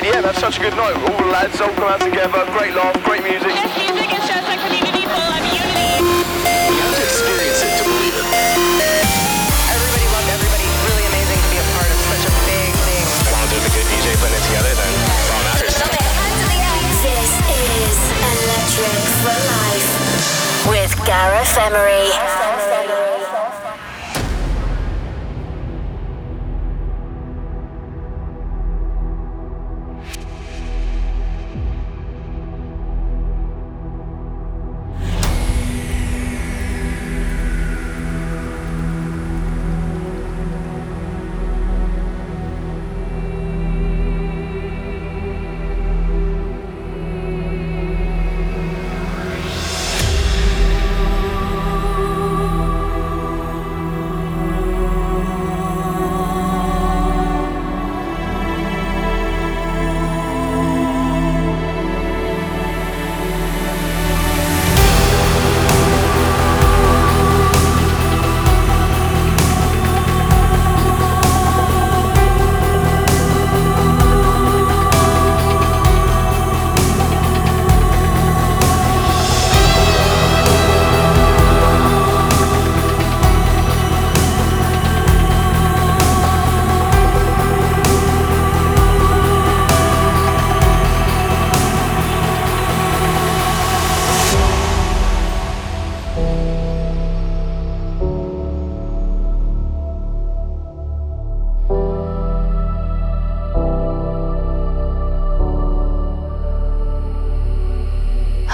EDM. That's such a good night. All the lads all come out together. Great laugh, great music. Yes, music is just a community full of unity. You have to experience it to believe it. Everybody loved everybody. Really amazing to be a part of such a big thing. As long as there's a good DJ putting it together, then that's all that matters. This is Electric for Life with Gareth Emery.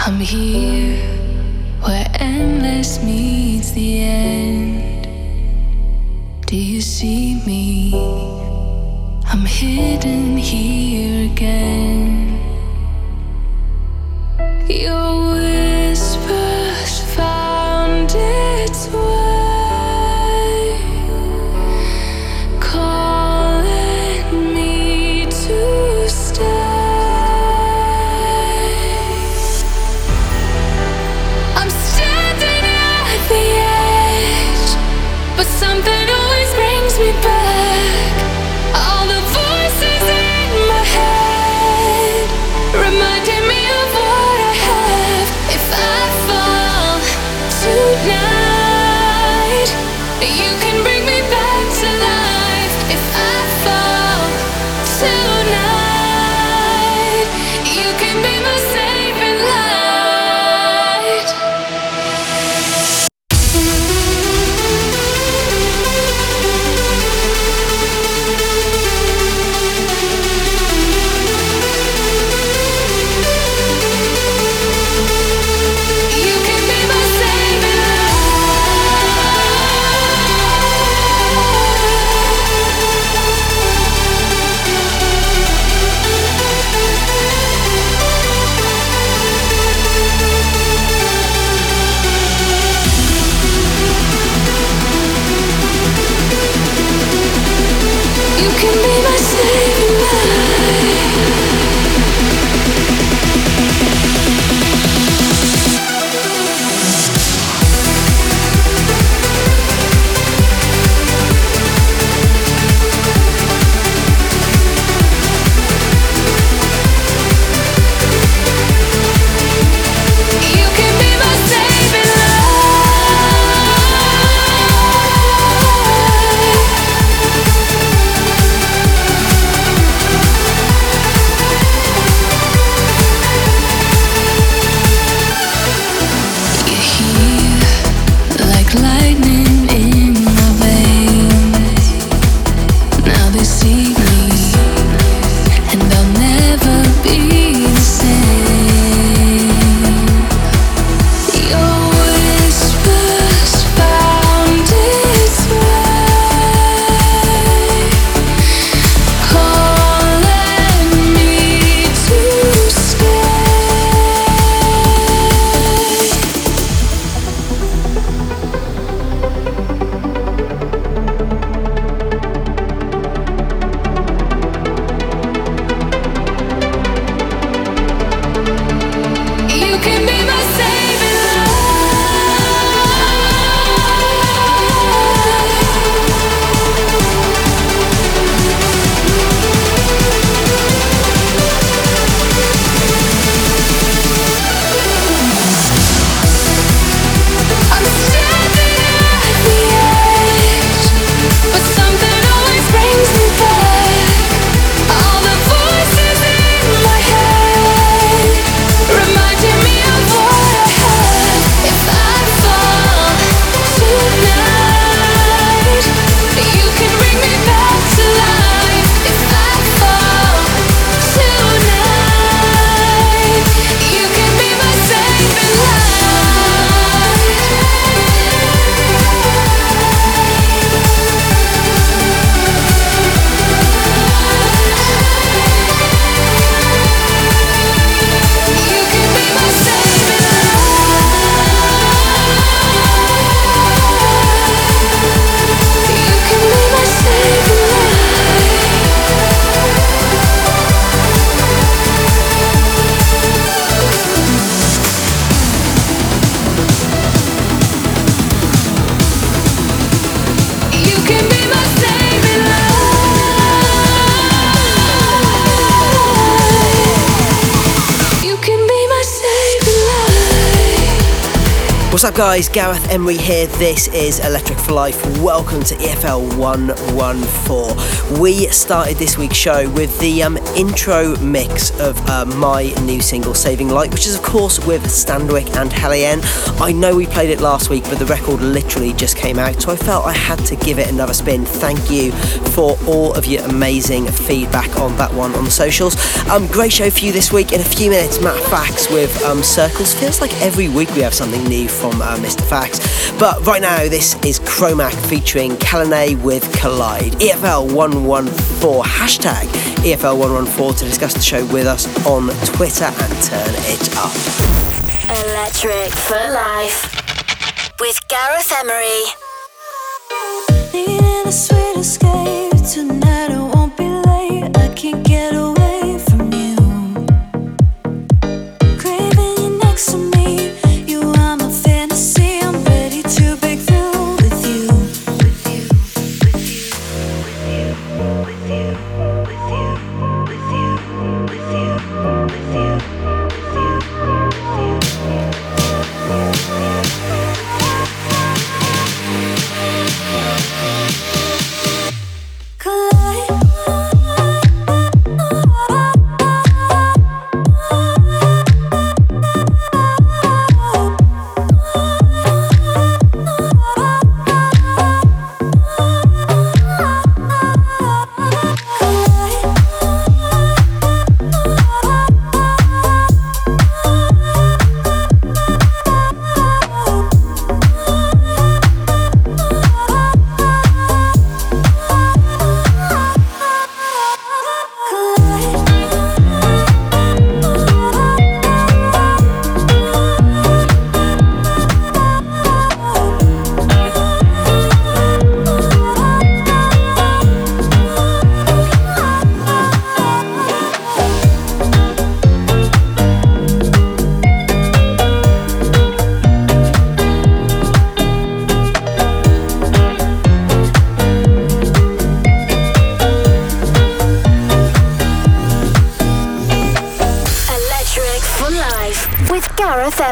I'm here where endless meets the end. Do you see me? I'm hidden here again. Your up, guys? Gareth Emery here. This is Electric for Life. Welcome to EFL 114. We started this week's show with the um, intro mix of uh, my new single, Saving Light, which is, of course, with Standerwick and HALIENE. I know we played it last week, but the record literally just came out, so I felt I had to give it another spin. Thank you for all of your amazing feedback on that one on the socials. Um, great show for you this week. In a few minutes, Matt Fax with um, Circles. Feels like every week we have something new from uh, Mr. Fax. But right now, this is Chromac featuring Kalanay with Collide. EFL 114, hashtag EFL 114 to discuss the show with us on Twitter and turn it up. Electric for life with Gareth Emery. Needing a sweet escape tonight.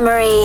memory.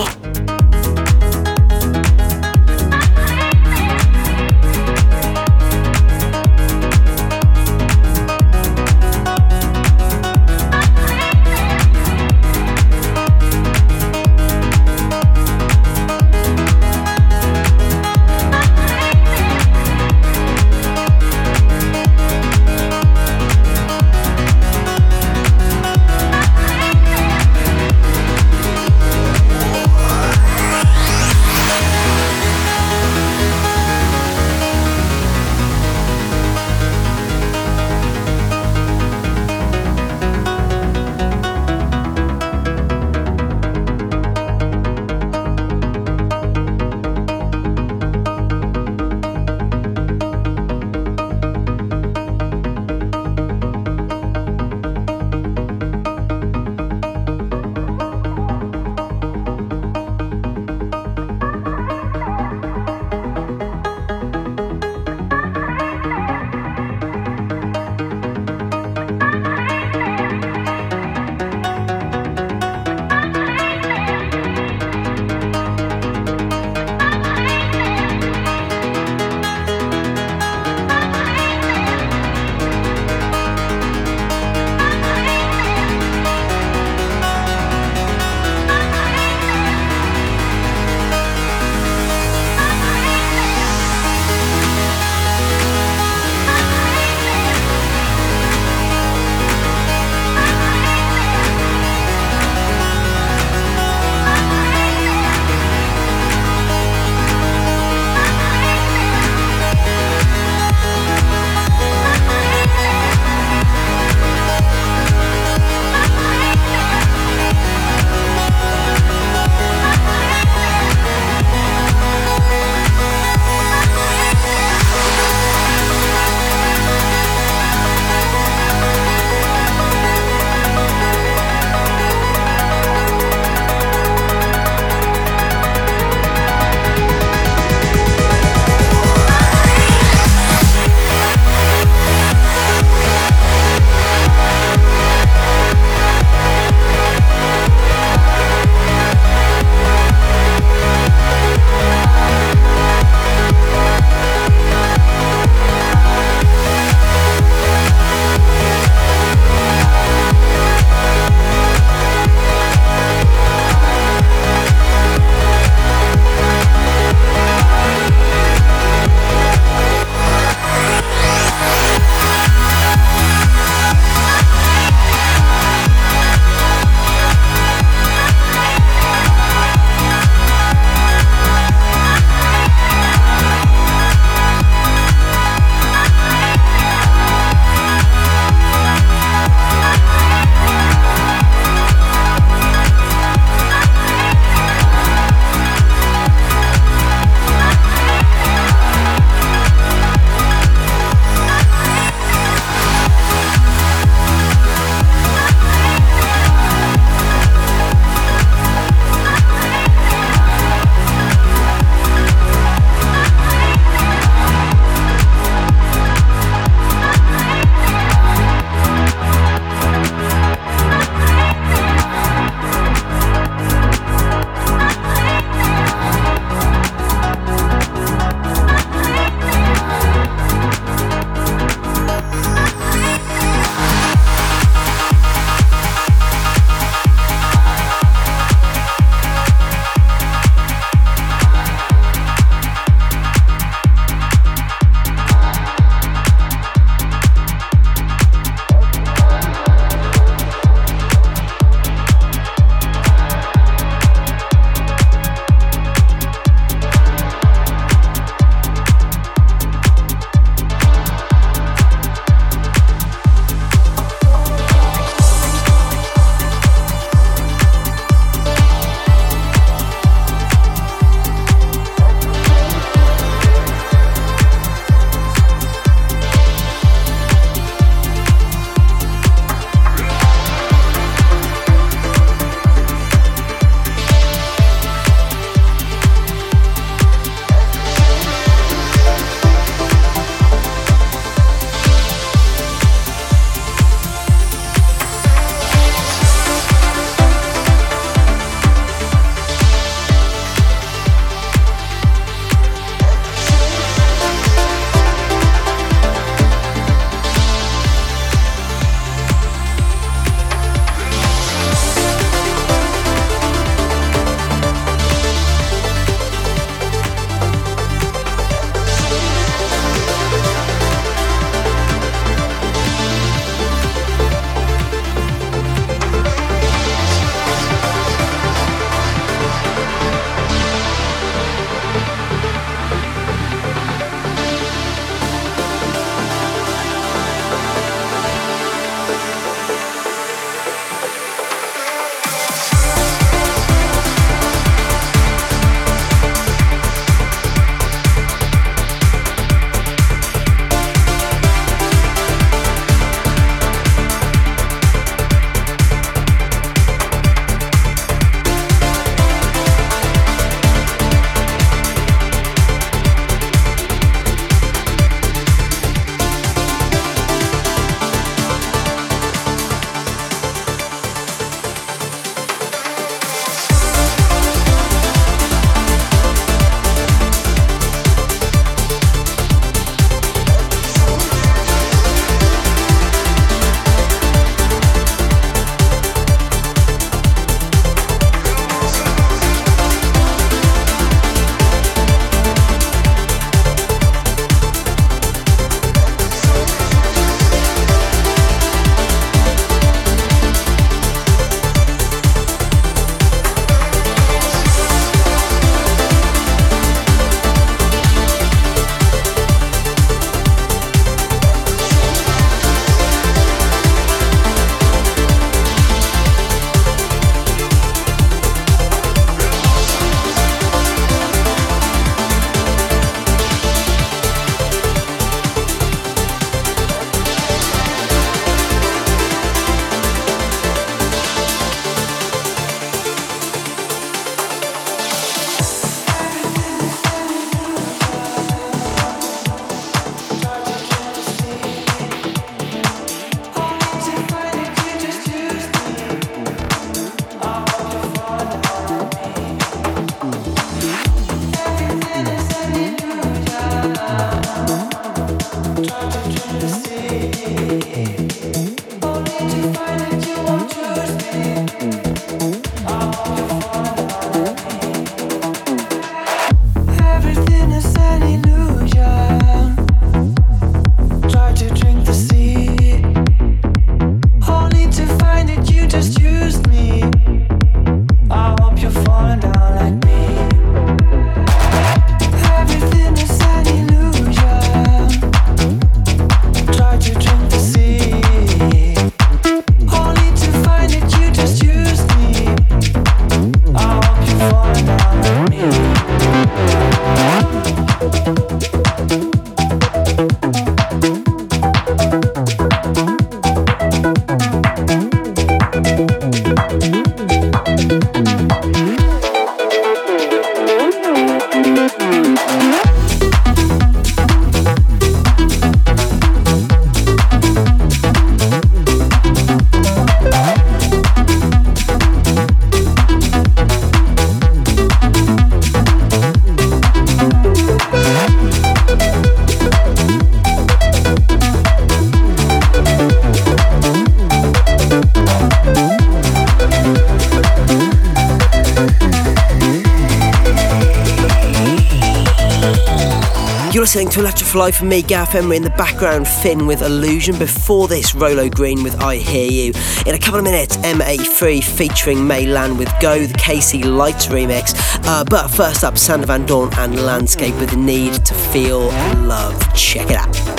Listening for me, Gareth Emery, in the background, Finn with Illusion. Before this, Rolo Green with I Hear You. In a couple of minutes, M83 featuring Mai Lan with Go, the KC Lights remix. Uh, but first up, Sander Van Doorn and LVNDSCAPE with the Need to Feel Love. Check it out.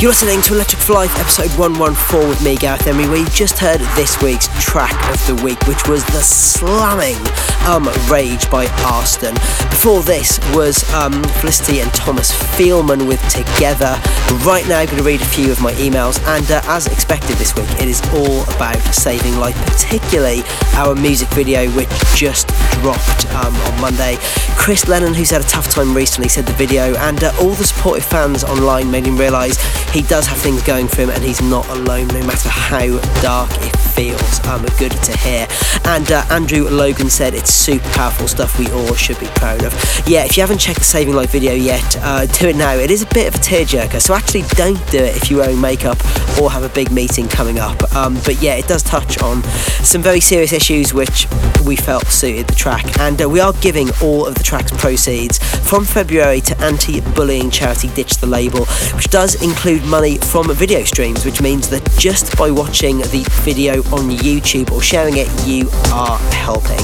You're listening to Electric Life, episode 114 with me, Gareth Emery, you just heard this week's track of the week, which was the slamming um, Rage by Arston. Before this was um, Felicity and Thomas Feelman with Together. Right now, I'm going to read a few of my emails, and uh, as expected this week, it is all about Saving Light, particularly our music video, which just dropped um, on Monday. Chris Lennon, who's had a tough time recently, said the video, and uh, all the supportive fans online made him realise he does have things going for him and he's not alone no matter how dark it feels. Um, good to hear. And uh, Andrew Logan said it's super powerful stuff we all should be proud of. Yeah, if you haven't checked the Saving Light video yet, uh, do it now. It is a bit of a tearjerker, so actually don't do it if you're wearing makeup or have a big meeting coming up. Um, but yeah, it does touch on some very serious issues which we felt suited the track. And uh, we are giving all of the track's proceeds from February to anti bullying charity Ditch the Label, which does include money from video streams, which means that just by watching the video on YouTube or sharing it, you are helping.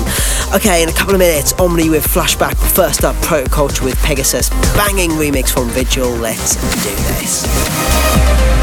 Okay, in a couple of minutes, Omni with Flashback. First up, Protoculture with Pegasus. Banging remix from Vigel. Let's do this.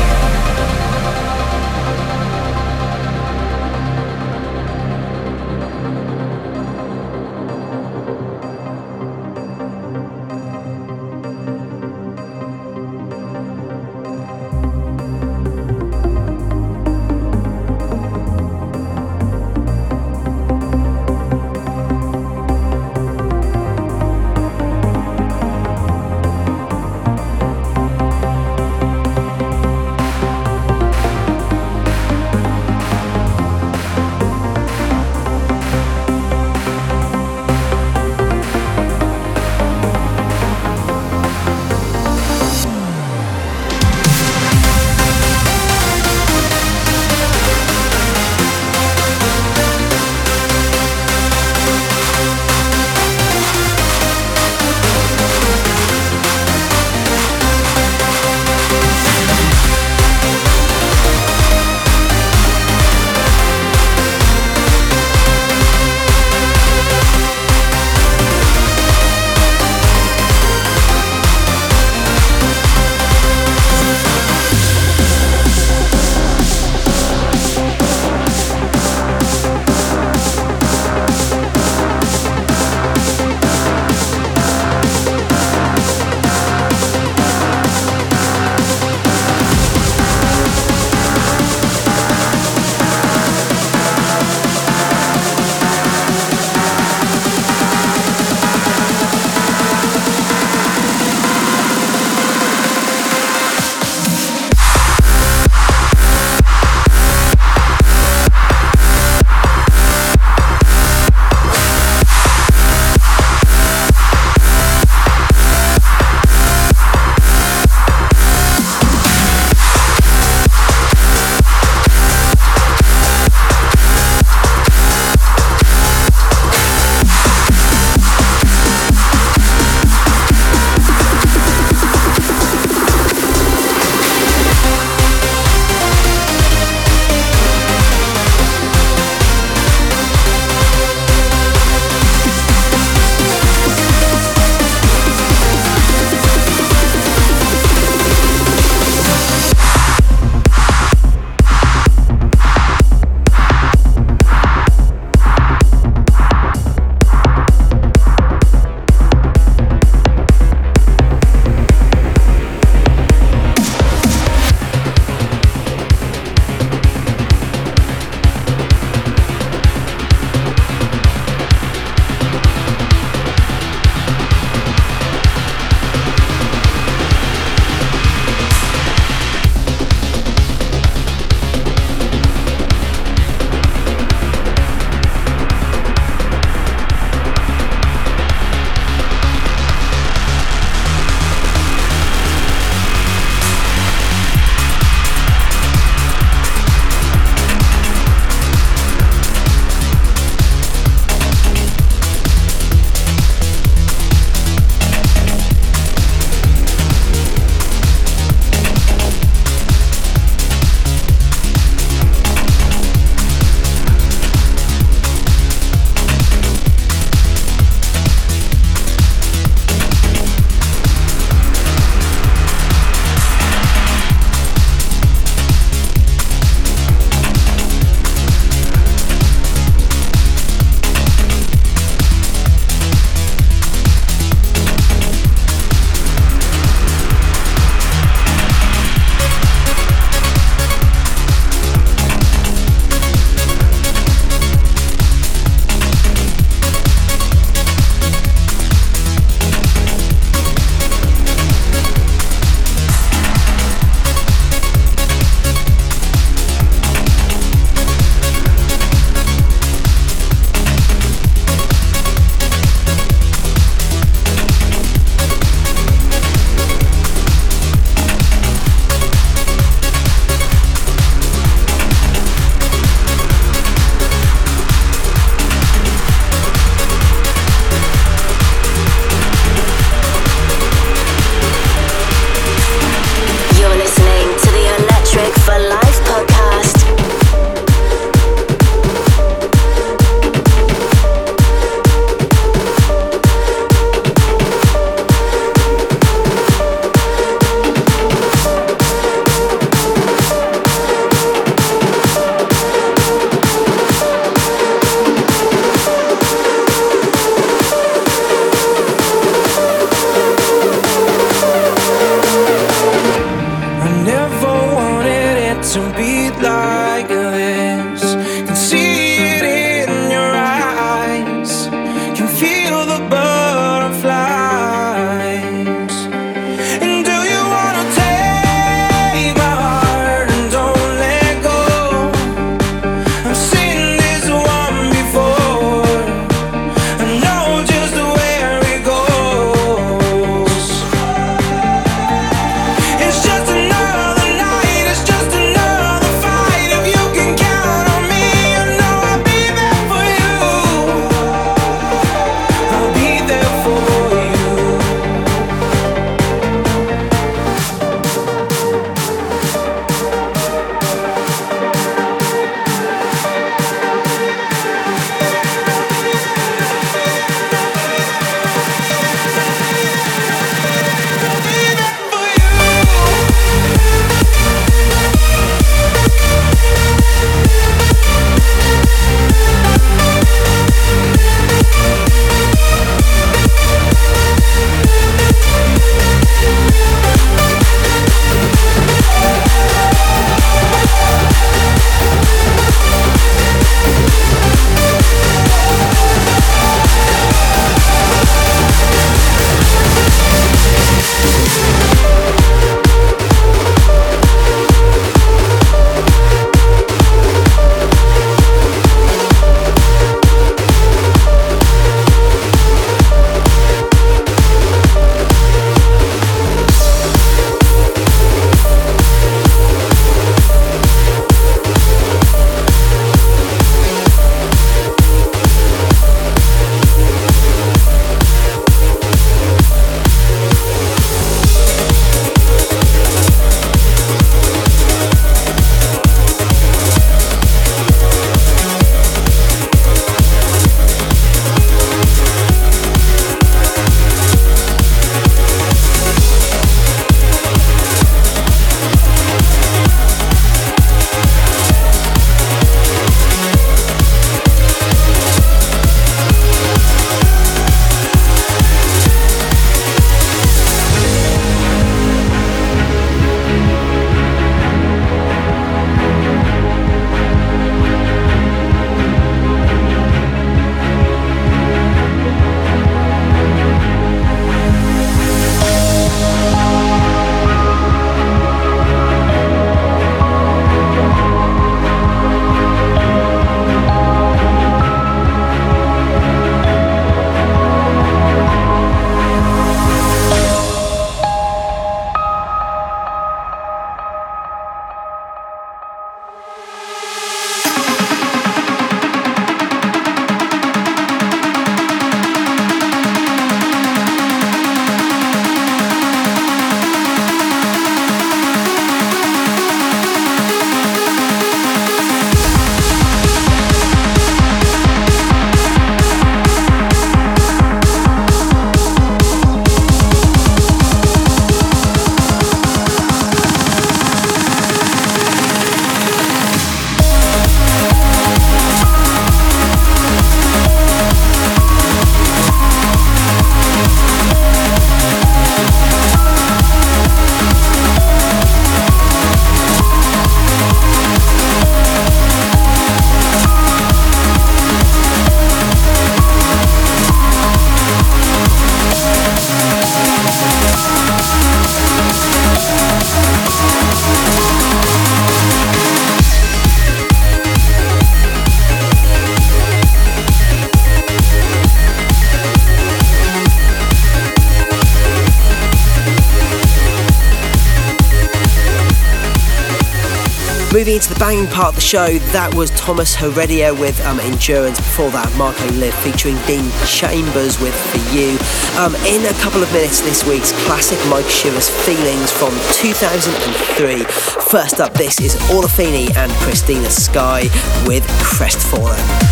Banging part of the show, that was Tomas Heredia with um, Endurance. Before that, Marco Live featuring Dean Chambers with For You. Um, in a couple of minutes, this week's classic Mike Shivers Feelings from 2003. First up, this is Olafini and Christina Sky with Crestfallen.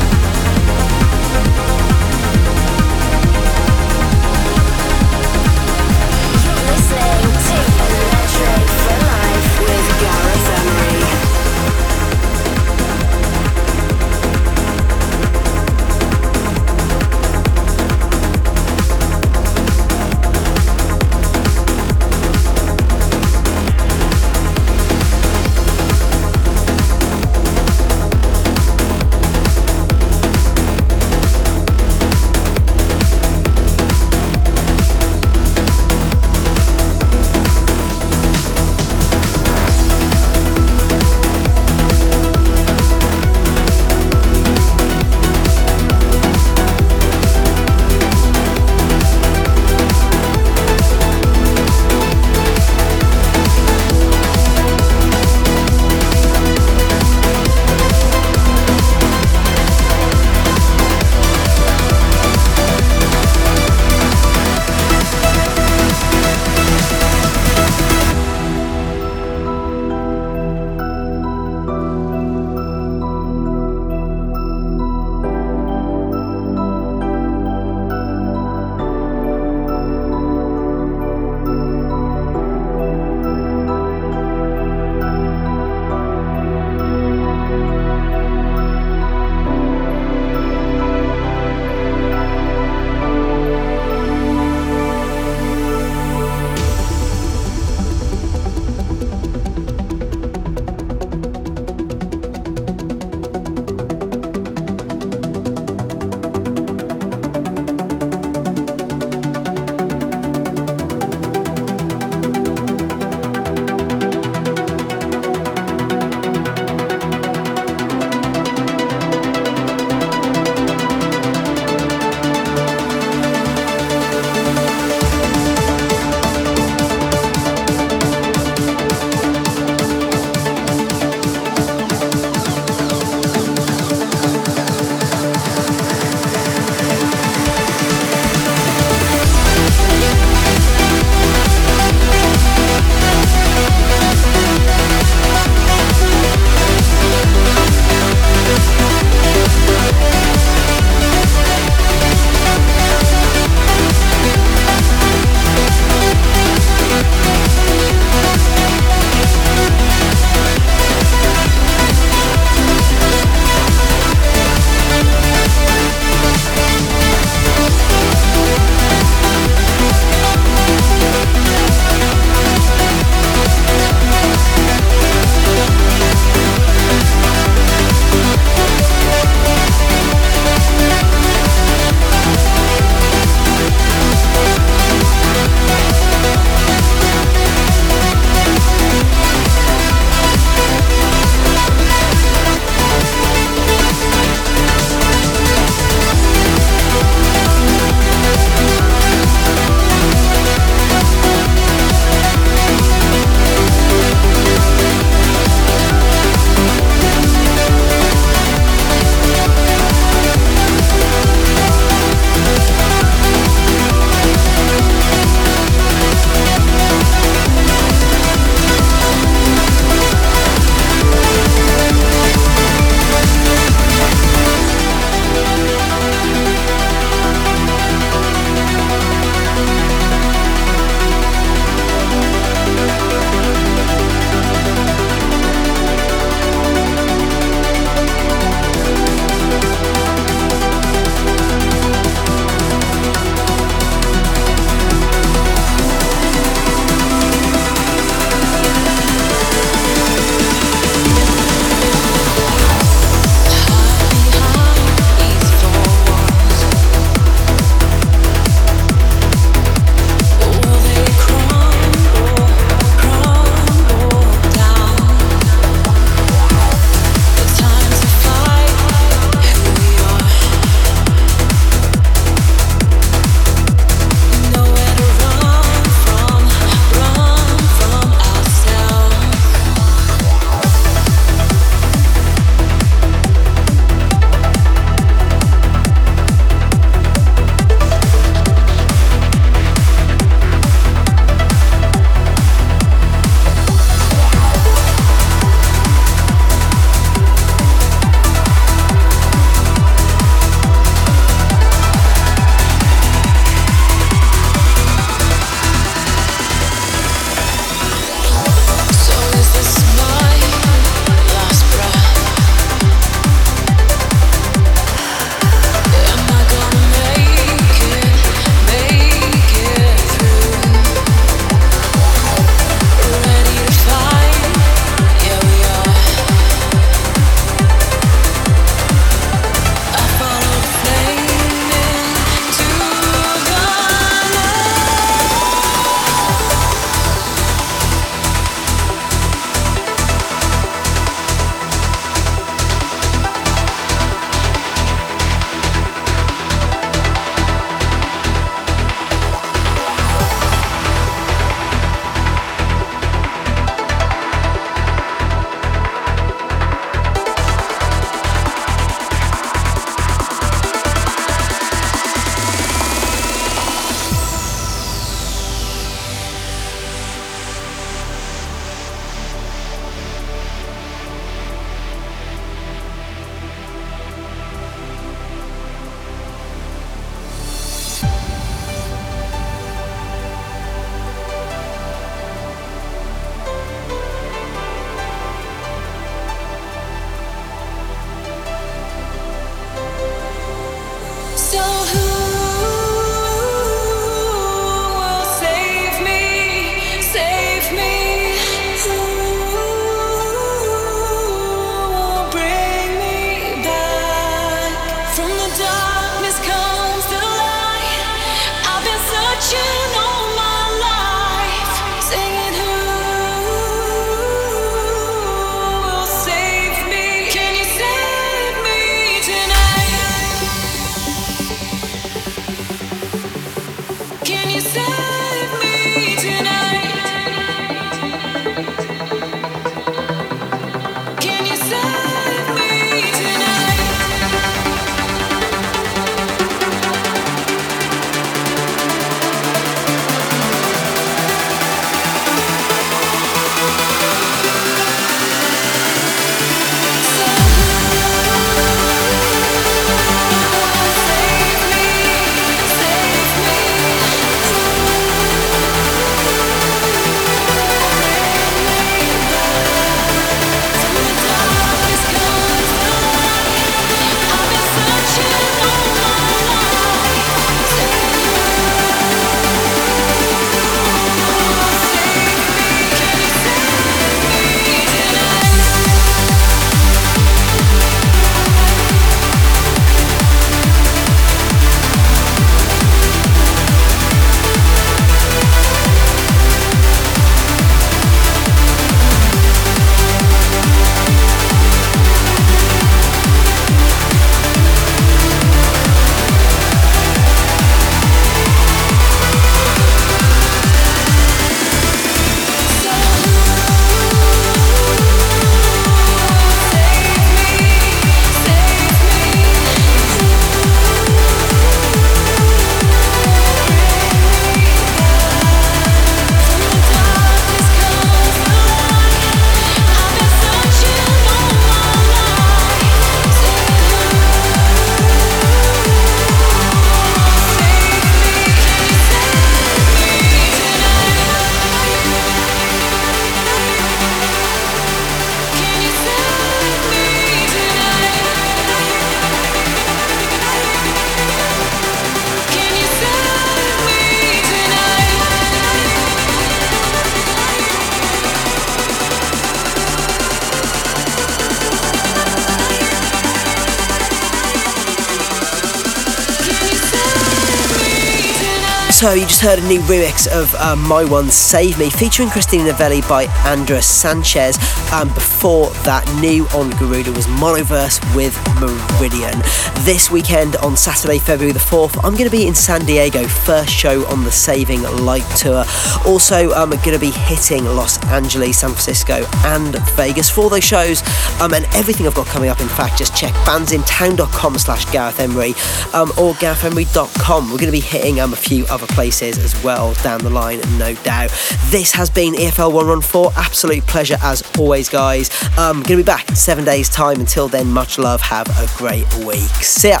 So you just heard a new remix of uh, My One Save Me featuring Christina Novelli by Andres Sanchez. And before that, new on Garuda was Monoverse with Meridian. This weekend on Saturday, February the 4th, I'm going to be in San Diego, first show on the Saving Light Tour. Also, I'm going to be hitting Los Angeles, San Francisco, and Vegas for those shows. Um, and everything I've got coming up, in fact, just check bandsintown.com slash Gareth Emery um, or GarethEmery.com. We're going to be hitting um, a few other places as well down the line, no doubt. This has been EFL 114. Absolute pleasure as always, guys. Um, going to be back in seven days' time. Until then, much love. Have a great week. See ya.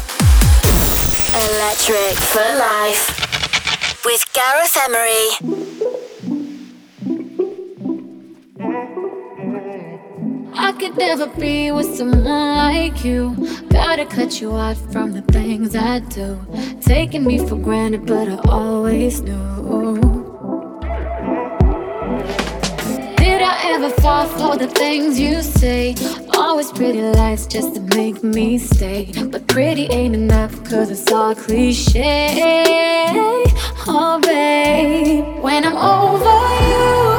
Electric for life. With Gareth Emery. I could never be with someone like you. Gotta cut you out from the things I do. Taking me for granted, but I always knew. Did I ever fall for the things you say? Always pretty lies just to make me stay. But pretty ain't enough, cause it's all cliche. Oh, babe, when I'm over you.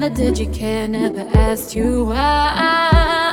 Never did you care, never asked you why.